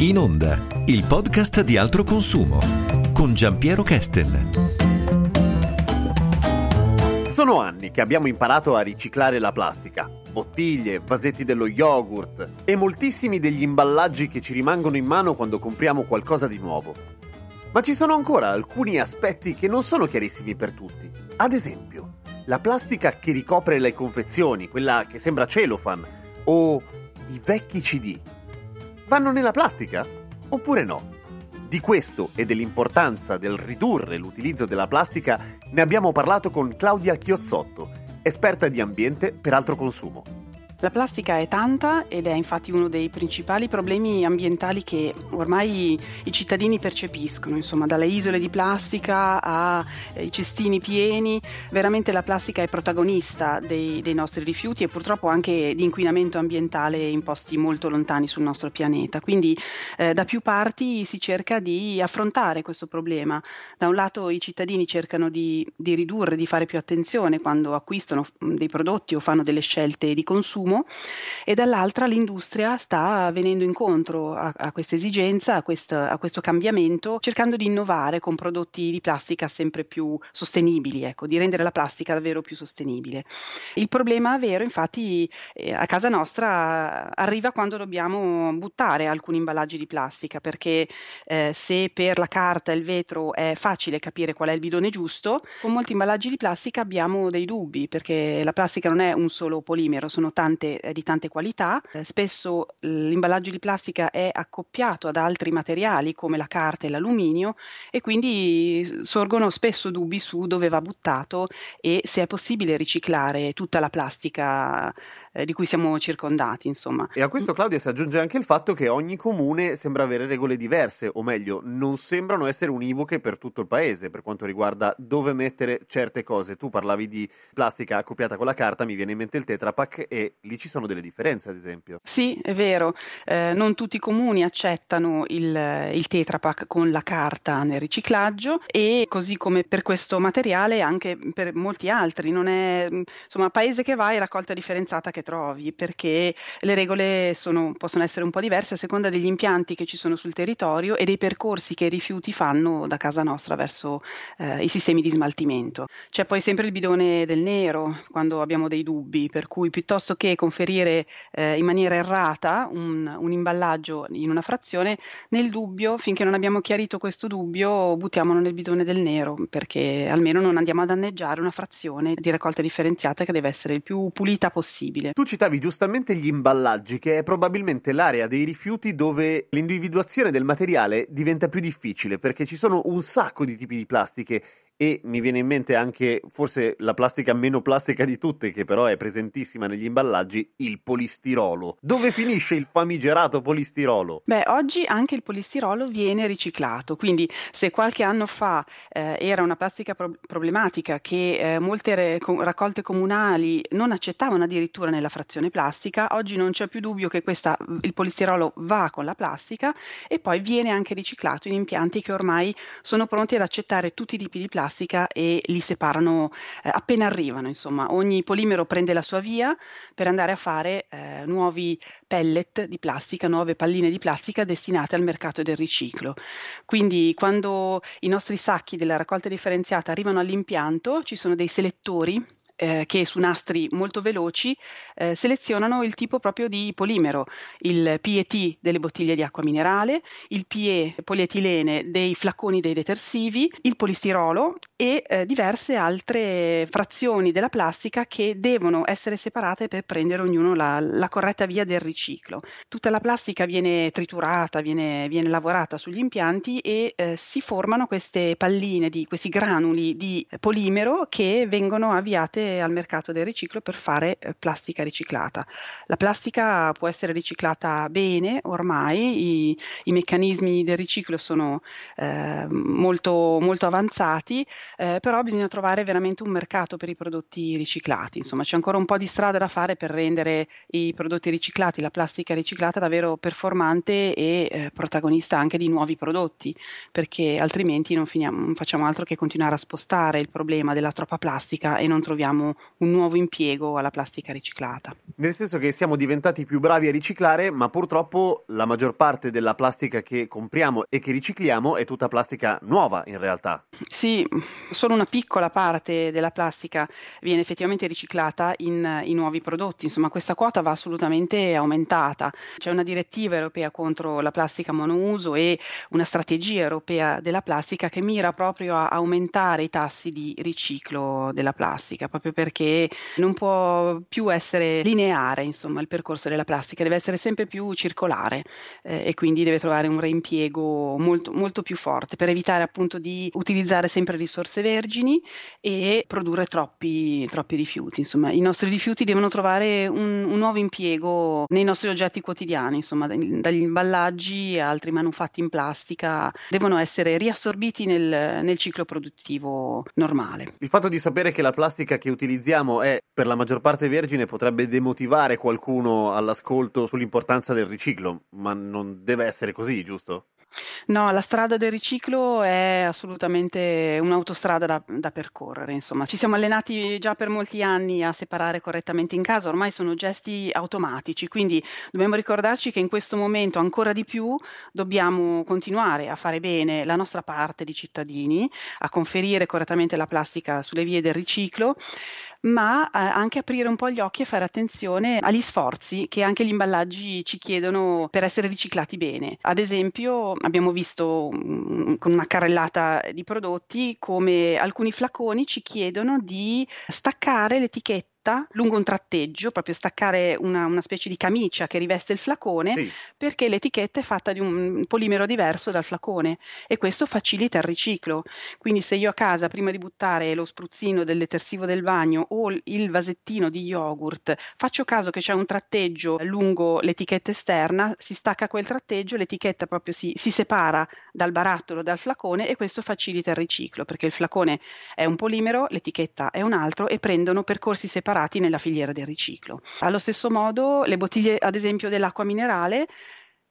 In Onda, il podcast di altro consumo con Giampiero Kesten. Sono anni che abbiamo imparato a riciclare la plastica. Bottiglie, vasetti dello yogurt e moltissimi degli imballaggi che ci rimangono in mano quando compriamo qualcosa di nuovo. Ma ci sono ancora alcuni aspetti che non sono chiarissimi per tutti. Ad esempio, la plastica che ricopre le confezioni, quella che sembra cellophane, o i vecchi CD vanno nella plastica? Oppure no? Di questo e dell'importanza del ridurre l'utilizzo della plastica ne abbiamo parlato con Claudia Chiozzotto, esperta di ambiente per altro consumo. La plastica è tanta ed è infatti uno dei principali problemi ambientali che ormai i cittadini percepiscono, insomma, dalle isole di plastica ai eh, cestini pieni, veramente la plastica è protagonista dei, dei, nostri rifiuti e purtroppo anche di inquinamento ambientale in posti molto lontani sul nostro pianeta. Quindi eh, da più parti si cerca di affrontare questo problema. Da un lato i cittadini cercano di, di ridurre, di fare più attenzione quando acquistano dei prodotti o fanno delle scelte di consumo consumo e dall'altra l'industria sta venendo incontro a, a questa esigenza, a, quest, a, questo cambiamento, cercando di innovare con prodotti di plastica sempre più sostenibili, ecco, di rendere la plastica davvero più sostenibile. Il problema vero infatti eh, a casa nostra arriva quando dobbiamo buttare alcuni imballaggi di plastica perché eh, se per la carta e il vetro è facile capire qual è il bidone giusto, con molti imballaggi di plastica abbiamo dei dubbi perché la plastica non è un solo polimero, sono tanti tante, di tante qualità. Eh, spesso l'imballaggio di plastica è accoppiato ad altri materiali come la carta e l'alluminio e quindi sorgono spesso dubbi su dove va buttato e se è possibile riciclare tutta la plastica eh, di cui siamo circondati, insomma. E a questo Claudia si aggiunge anche il fatto che ogni comune sembra avere regole diverse, o meglio, non sembrano essere univoche per tutto il paese per quanto riguarda dove mettere certe cose. Tu parlavi di plastica accoppiata con la carta, mi viene in mente il Tetra Pak e lì ci sono delle differenze, ad esempio. Sì, è vero, eh, non tutti i comuni accettano il, il Tetra Pak con la carta nel riciclaggio e così come per questo materiale anche per molti altri, non è insomma paese che vai raccolta differenziata che trovi, perché le regole sono, possono essere un po' diverse a seconda degli impianti che ci sono sul territorio e dei percorsi che i rifiuti fanno da casa nostra verso eh, i sistemi di smaltimento. C'è poi sempre il bidone del nero quando abbiamo dei dubbi, per cui piuttosto che conferire eh, in maniera errata un, un, imballaggio in una frazione, nel dubbio, finché non abbiamo chiarito questo dubbio, buttiamolo nel bidone del nero, perché almeno non andiamo a danneggiare una frazione di raccolta differenziata che deve essere il più pulita possibile. Tu citavi giustamente gli imballaggi, che è probabilmente l'area dei rifiuti dove l'individuazione del materiale diventa più difficile, perché ci sono un sacco di tipi di plastiche e mi viene in mente anche forse la plastica meno plastica di tutte, che però è presentissima negli imballaggi, il polistirolo. Dove finisce il famigerato polistirolo? Beh, oggi anche il polistirolo viene riciclato, quindi se qualche anno fa eh, era una plastica pro- problematica che eh, molte re- co- raccolte comunali non accettavano addirittura nella frazione plastica, oggi non c'è più dubbio che questa, il polistirolo va con la plastica e poi viene anche riciclato in impianti che ormai sono pronti ad accettare tutti i tipi di plastica plastica e li separano eh, appena arrivano. Insomma, ogni polimero prende la sua via per andare a fare eh, nuovi pellet di plastica, nuove palline di plastica destinate al mercato del riciclo. Quindi quando i nostri sacchi della raccolta differenziata arrivano all'impianto ci sono dei selettori eh, che su nastri molto veloci eh, selezionano il tipo proprio di polimero, il PET delle bottiglie di acqua minerale, il PE polietilene dei flaconi dei detersivi, il polistirolo e eh, diverse altre frazioni della plastica che devono essere separate per prendere ognuno la, la corretta via del riciclo. Tutta la plastica viene triturata, viene, viene lavorata sugli impianti e eh, si formano queste palline, di, questi granuli di polimero che vengono avviate al mercato del riciclo per fare eh, plastica riciclata. La plastica può essere riciclata bene ormai, i, i meccanismi del riciclo sono eh, molto, molto avanzati, eh, però bisogna trovare veramente un mercato per i prodotti riciclati. Insomma, c'è ancora un po' di strada da fare per rendere i prodotti riciclati, la plastica riciclata davvero performante e eh, protagonista anche di nuovi prodotti, perché altrimenti non, finiamo, non facciamo altro che continuare a spostare il problema della troppa plastica e non troviamo diamo un nuovo impiego alla plastica riciclata. Nel senso che siamo diventati più bravi a riciclare, ma purtroppo la maggior parte della plastica che compriamo e che ricicliamo è tutta plastica nuova in realtà. Sì, solo una piccola parte della plastica viene effettivamente riciclata in, in nuovi prodotti, insomma questa quota va assolutamente aumentata. C'è una direttiva europea contro la plastica monouso e una strategia europea della plastica che mira proprio a aumentare i tassi di riciclo della plastica, proprio perché non può più essere lineare insomma, il percorso della plastica, deve essere sempre più circolare eh, e quindi deve trovare un reimpiego molto, molto più forte per evitare appunto di utilizzare sempre risorse vergini e produrre troppi, troppi rifiuti. Insomma, i nostri rifiuti devono trovare un, un nuovo impiego nei nostri oggetti quotidiani, insomma, dagli imballaggi a altri manufatti in plastica, devono essere riassorbiti nel, nel ciclo produttivo normale. Il fatto di sapere che la plastica che utilizziamo è per la maggior parte vergine potrebbe demotivare qualcuno all'ascolto sull'importanza del riciclo, ma non deve essere così, giusto? No, la strada del riciclo è assolutamente un'autostrada da, da, percorrere, insomma. Ci siamo allenati già per molti anni a separare correttamente in casa, ormai sono gesti automatici, quindi dobbiamo ricordarci che in questo momento ancora di più dobbiamo continuare a fare bene la nostra parte di cittadini, a conferire correttamente la plastica sulle vie del riciclo ma eh, anche aprire un po' gli occhi e fare attenzione agli sforzi che anche gli imballaggi ci chiedono per essere riciclati bene. Ad esempio, abbiamo visto mm, con una carrellata di prodotti come alcuni flaconi ci chiedono di staccare l'etichetta punta lungo un tratteggio, proprio staccare una, una specie di camicia che riveste il flacone, sì. perché l'etichetta è fatta di un polimero diverso dal flacone e questo facilita il riciclo. Quindi se io a casa, prima di buttare lo spruzzino del detersivo del bagno o il vasettino di yogurt, faccio caso che c'è un tratteggio lungo l'etichetta esterna, si stacca quel tratteggio, l'etichetta proprio si, si separa dal barattolo, dal flacone e questo facilita il riciclo, perché il flacone è un polimero, l'etichetta è un altro e prendono percorsi separati separati nella filiera del riciclo. Allo stesso modo le bottiglie ad esempio dell'acqua minerale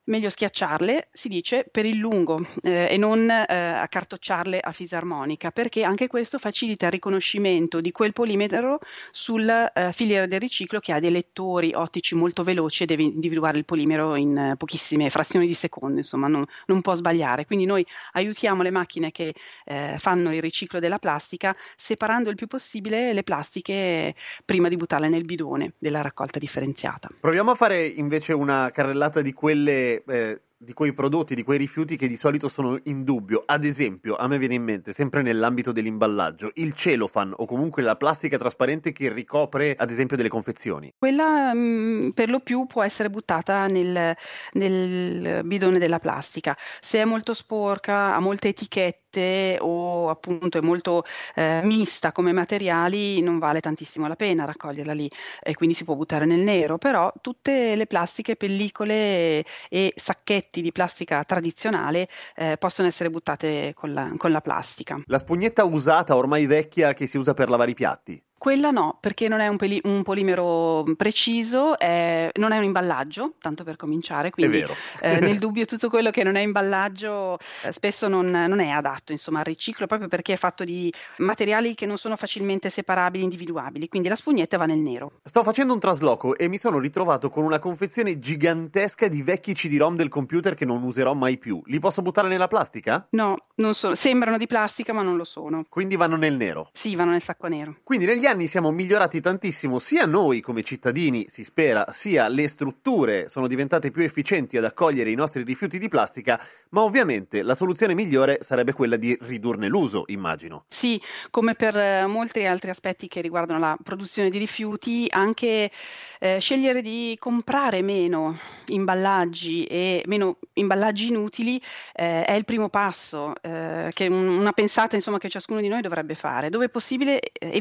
meglio schiacciarle, si dice, per il lungo eh, e non eh, accartocciarle a fisarmonica, perché anche questo facilita il riconoscimento di quel polimetro sulla eh, filiera del riciclo che ha dei lettori ottici molto veloci e deve individuare il polimero in pochissime frazioni di secondo, insomma non, non, può sbagliare. Quindi noi aiutiamo le macchine che eh, fanno il riciclo della plastica separando il più possibile le plastiche prima di buttarle nel bidone della raccolta differenziata. Proviamo a fare invece una carrellata di quelle eh, di quei prodotti, di quei rifiuti che di solito sono in dubbio. Ad esempio, a me viene in mente, sempre nell'ambito dell'imballaggio, il cellophane o comunque la plastica trasparente che ricopre, ad esempio, delle confezioni. Quella mh, mm, per lo più può essere buttata nel, nel bidone della plastica. Se è molto sporca, ha molte etichette o appunto è molto eh, mista come materiali, non vale tantissimo la pena raccoglierla lì e quindi si può buttare nel nero. Però tutte le plastiche, pellicole e sacchetti sacchetti di plastica tradizionale eh, possono essere buttate con la, con la plastica. La spugnetta usata, ormai vecchia, che si usa per lavare i piatti? Quella no, perché non è un, peli- un polimero preciso, è, non è un imballaggio, tanto per cominciare, quindi eh, nel dubbio tutto quello che non è imballaggio eh, spesso non, non, è adatto insomma, al riciclo, proprio perché è fatto di materiali che non sono facilmente separabili, individuabili, quindi la spugnetta va nel nero. Sto facendo un trasloco e mi sono ritrovato con una confezione gigantesca di vecchi CD-ROM del computer che non userò mai più. Li posso buttare nella plastica? No, non so, sembrano di plastica ma non lo sono. Quindi vanno nel nero? Sì, vanno nel sacco nero. Quindi negli anni siamo migliorati tantissimo, sia noi come cittadini, si spera, sia le strutture sono diventate più efficienti ad accogliere i nostri rifiuti di plastica, ma ovviamente la soluzione migliore sarebbe quella di ridurne l'uso, immagino. Sì, come per eh, molti altri aspetti che riguardano la produzione di rifiuti, anche eh, scegliere di comprare meno imballaggi e meno imballaggi inutili eh, è il primo passo, eh, che una pensata insomma, che ciascuno di noi dovrebbe fare. Dove è possibile eh,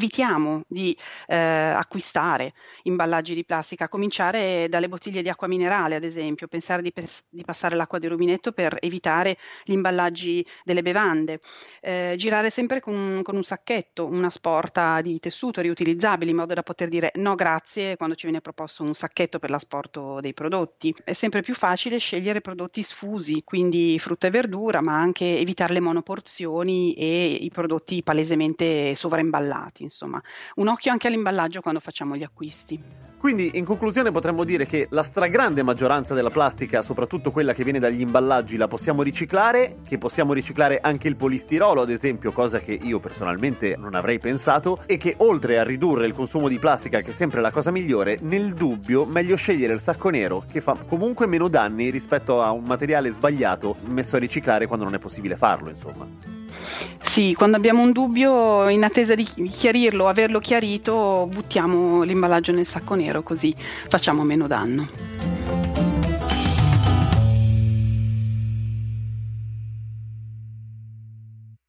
di eh, acquistare imballaggi di plastica, a cominciare dalle bottiglie di acqua minerale ad esempio, pensare di, pes- di passare l'acqua di rubinetto per evitare gli imballaggi delle bevande, eh, girare sempre con, con un sacchetto, una sporta di tessuto riutilizzabile in modo da poter dire no grazie quando ci viene proposto un sacchetto per l'asporto dei prodotti. È sempre più facile scegliere prodotti sfusi, quindi frutta e verdura, ma anche evitare le monoporzioni e i prodotti palesemente sovraimballati, insomma. Un occhio anche all'imballaggio quando facciamo gli acquisti. Quindi in conclusione potremmo dire che la stragrande maggioranza della plastica, soprattutto quella che viene dagli imballaggi, la possiamo riciclare, che possiamo riciclare anche il polistirolo ad esempio, cosa che io personalmente non avrei pensato, e che oltre a ridurre il consumo di plastica, che è sempre la cosa migliore, nel dubbio meglio scegliere il sacco nero, che fa comunque meno danni rispetto a un materiale sbagliato messo a riciclare quando non è possibile farlo, insomma. Sì, quando abbiamo un dubbio, in attesa di chiarirlo, averlo chiarito, buttiamo l'imballaggio nel sacco nero così facciamo meno danno.